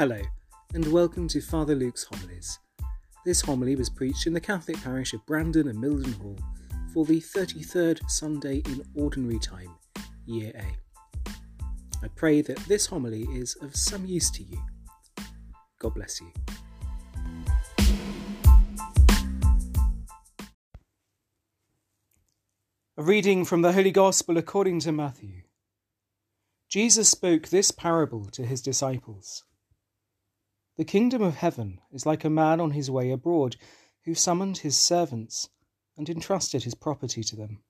Hello, and welcome to Father Luke's Homilies. This homily was preached in the Catholic parish of Brandon and Mildenhall for the 33rd Sunday in Ordinary Time, Year A. I pray that this homily is of some use to you. God bless you. A reading from the Holy Gospel according to Matthew. Jesus spoke this parable to his disciples. The kingdom of heaven is like a man on his way abroad who summoned his servants and entrusted his property to them.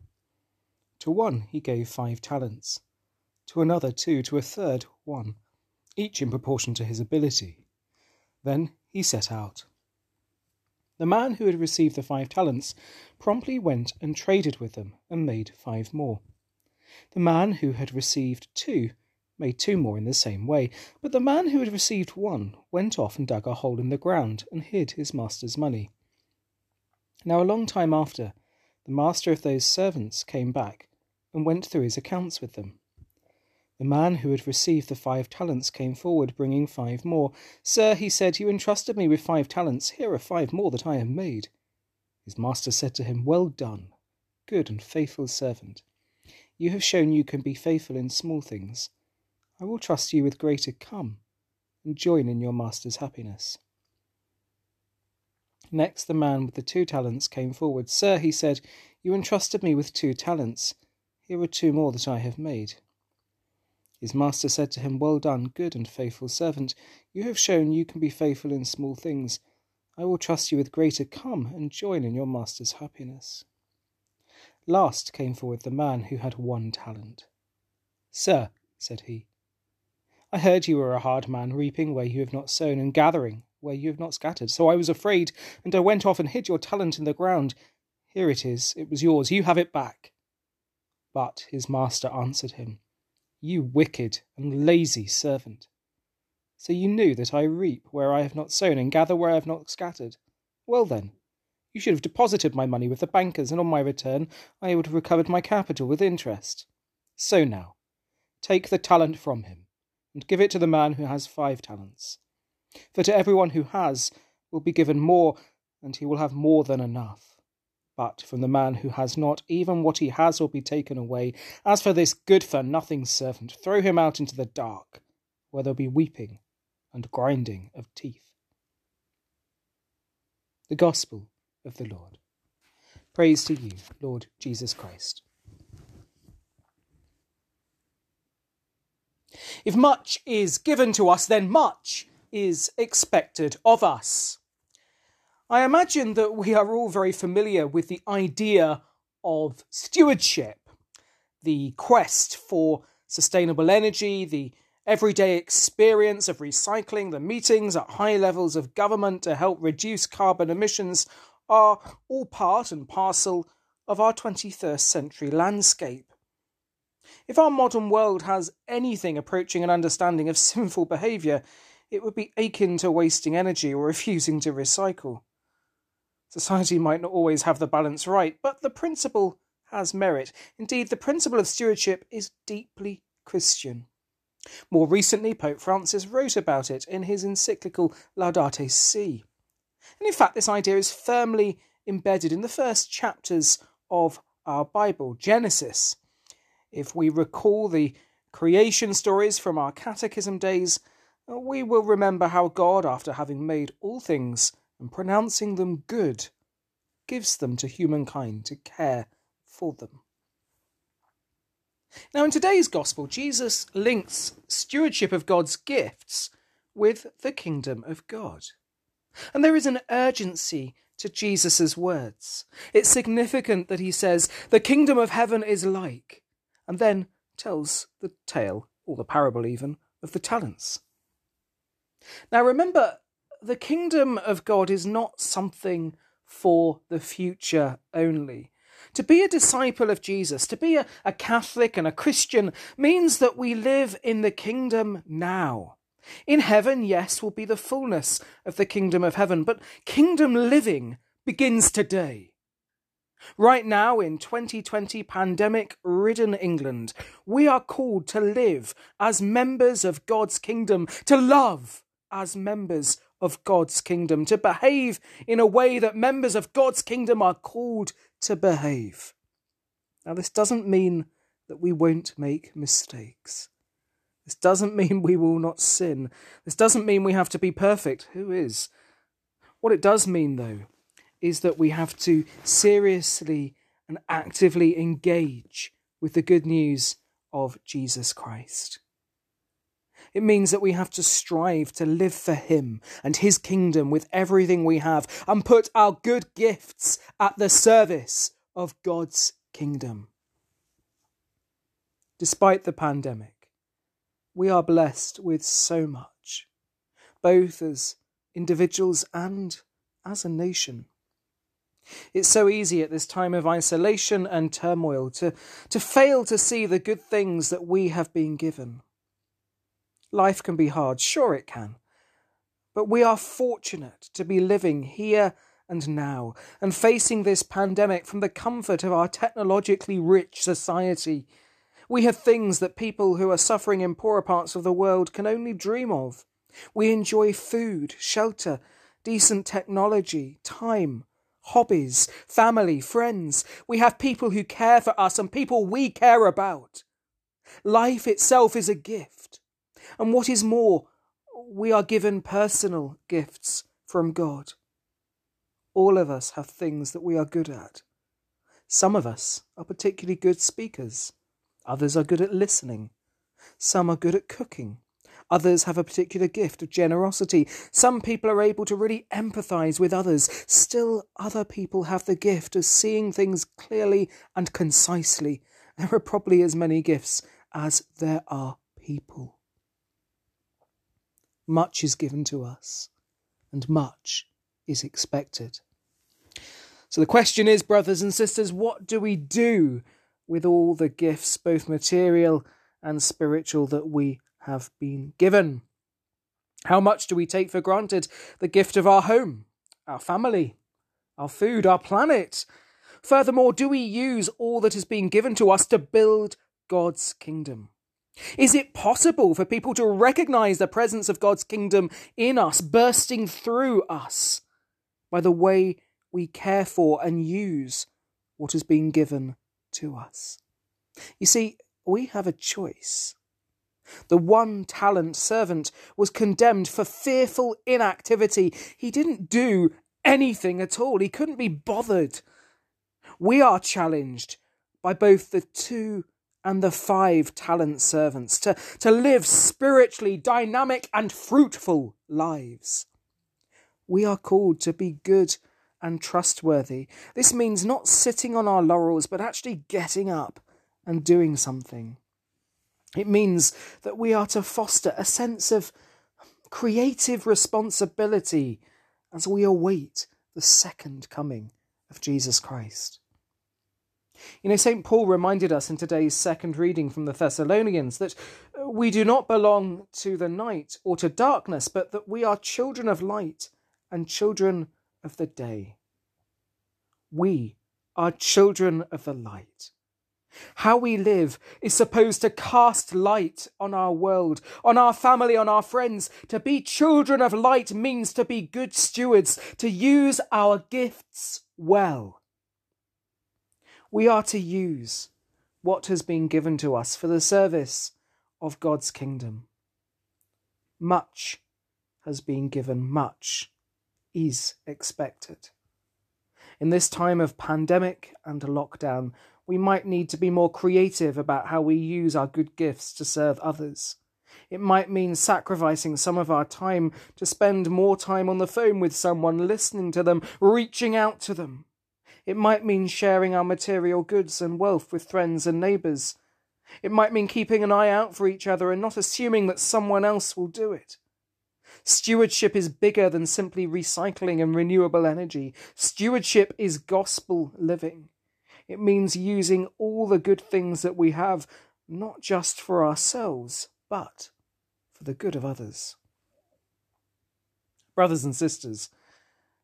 To one he gave five talents, to another two, to a third one, each in proportion to his ability. Then he set out. The man who had received the five talents promptly went and traded with them and made five more. The man who had received two made two more in the same way, but the man who had received one went off and dug a hole in the ground and hid his master's money. Now, a long time after, the master of those servants came back and went through his accounts with them. The man who had received the five talents came forward, bringing five more. Sir, he said, you entrusted me with five talents. Here are five more that I have made. His master said to him, Well done, good and faithful servant. You have shown you can be faithful in small things. I will trust you with greater come and join in your master's happiness. Next, the man with the two talents came forward. Sir, he said, you entrusted me with two talents. Here are two more that I have made. His master said to him, Well done, good and faithful servant. You have shown you can be faithful in small things. I will trust you with greater. Come and join in your master's happiness. Last came forward the man who had one talent. Sir, said he, I heard you were a hard man, reaping where you have not sown, and gathering where you have not scattered. So I was afraid, and I went off and hid your talent in the ground. Here it is, it was yours, you have it back. But his master answered him, You wicked and lazy servant. So you knew that I reap where I have not sown, and gather where I have not scattered. Well then, you should have deposited my money with the bankers, and on my return I would have recovered my capital with interest. So now, take the talent from him and give it to the man who has five talents. For to everyone who has will be given more, and he will have more than enough. But from the man who has not, even what he has will be taken away. As for this good for nothing servant, throw him out into the dark, where there'll be weeping and grinding of teeth. The Gospel of the Lord. Praise to you, Lord Jesus Christ. If much is given to us, then much is expected of us. I imagine that we are all very familiar with the idea of stewardship, the quest for sustainable energy, the everyday experience of recycling, the meetings at high levels of government to help reduce carbon emissions are all part and parcel of our 21st century landscape. If our modern world has anything approaching an understanding of sinful behaviour, it would be akin to wasting energy or refusing to recycle. Society might not always have the balance right, but the principle has merit. Indeed, the principle of stewardship is deeply Christian. More recently, Pope Francis wrote about it in his encyclical Laudato Si. And in fact, this idea is firmly embedded in the first chapters of our Bible, Genesis, if we recall the creation stories from our catechism days, uh, we will remember how God, after having made all things and pronouncing them good, gives them to humankind to care for them. Now, in today's Gospel, Jesus links stewardship of God's gifts with the kingdom of God. And there is an urgency to Jesus' words. It's significant that he says, The kingdom of heaven is like, and then tells the tale, or the parable even, of the talents. Now remember, the kingdom of God is not something for the future only. To be a disciple of Jesus, to be a, a, Catholic and a Christian, means that we live in the kingdom now. In heaven, yes, will be the fullness of the kingdom of heaven, but kingdom living begins today. Right now, in 2020 pandemic ridden England, we are called to live as members of God's kingdom, to love as members of God's kingdom, to behave in a way that members of God's kingdom are called to behave. Now, this doesn't mean that we won't make mistakes. This doesn't mean we will not sin. This doesn't mean we have to be perfect. Who is? What it does mean, though, is that we have to seriously and actively engage with the good news of Jesus Christ. It means that we have to strive to live for Him and His kingdom with everything we have and put our good gifts at the service of God's kingdom. Despite the pandemic, we are blessed with so much, both as individuals and as a nation. It's so easy at this time of isolation and turmoil to, to fail to see the good things that we have been given. Life can be hard, sure it can. But we are fortunate to be living here and now and facing this pandemic from the comfort of our technologically rich society. We have things that people who are suffering in poorer parts of the world can only dream of. We enjoy food, shelter, decent technology, time, hobbies, family, friends. We have people who care for us and people we care about. Life itself is a gift. And what is more, we are given personal gifts from God. All of us have things that we are good at. Some of us are particularly good speakers. Others are good at listening. Some are good at cooking. Others have a particular gift of generosity. Some people are able to really empathize with others. Still, other people have the gift of seeing things clearly and concisely. There are probably as many gifts as there are people. Much is given to us, and much is expected. So the question is, brothers and sisters, what do we do with all the gifts, both material and spiritual, that we have been given? How much do we take for granted the gift of our home, our family, our food, our planet? Furthermore, do we use all that has been given to us to build God's kingdom? Is it possible for people to recognize the presence of God's kingdom in us, bursting through us by the way we care for and use what has been given to us. You see, we have a choice. The one talent servant was condemned for fearful inactivity. He didn't do anything at all, he couldn't be bothered. We are challenged by both the two and the five talent servants to, to live spiritually dynamic and fruitful lives. We are called to be good and trustworthy. This means not sitting on our laurels, but actually getting up and doing something. It means that we are to foster a sense of creative responsibility as we await the second coming of Jesus Christ. You know, St. Paul reminded us in today's second reading from the Thessalonians that uh, we do not belong to the night or to darkness, but that we are children of light and children of the day. We are children of the light. How we live is supposed to cast light on our world, on our family, on our friends. To be children of light means to be good stewards, to use our gifts well. We are to use what has been given to us for the service of God's kingdom. Much has been given, much is expected. In this time of pandemic and lockdown, we might need to be more creative about how we use our good gifts to serve others. It might mean sacrificing some of our time to spend more time on the phone with someone, listening to them, reaching out to them. It might mean sharing our material goods and wealth with friends and neighbours. It might mean keeping an eye out for each other and not assuming that someone else will do it. Stewardship is bigger than simply recycling and renewable energy. Stewardship is gospel living. It means using all the good things that we have, not just for ourselves, but for the good of others. Brothers and sisters,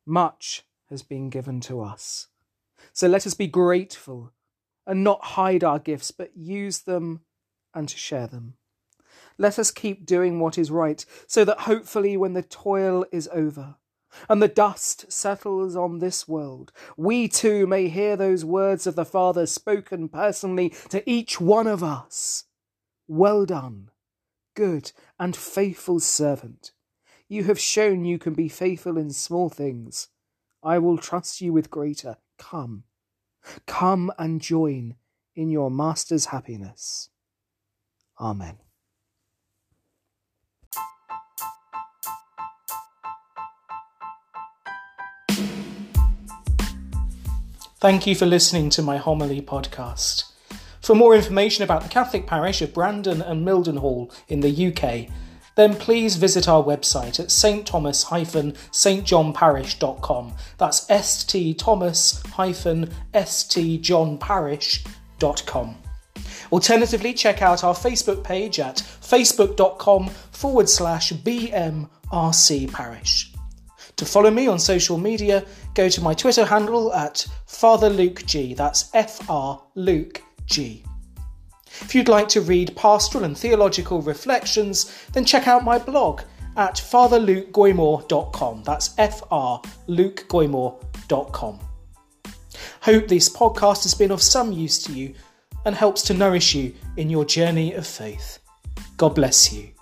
much has been given to us. So let us be grateful and not hide our gifts, but use them and to share them. Let us keep doing what is right, so that hopefully, when the toil is over and the dust settles on this world, we too may hear those words of the Father spoken personally to each one of us. Well done, good and faithful servant. You have shown you can be faithful in small things. I will trust you with greater. Come, come and join in your Master's happiness. Amen. Thank you for listening to my homily podcast. For more information about the Catholic parish of Brandon and Mildenhall in the UK, then please visit our website at stthomas-stjohnparish.com. That's stthomas-stjohnparish.com. Alternatively, check out our Facebook page at facebook.com forward slash bmrcparish. To follow me on social media, go to my Twitter handle at Father Luke G. That's F R Luke G. If you'd like to read pastoral and theological reflections, then check out my blog at fatherlukegoymour.com. That's F R lukegoymour.com. Hope this podcast has been of some use to you and helps to nourish you in your journey of faith. God bless you.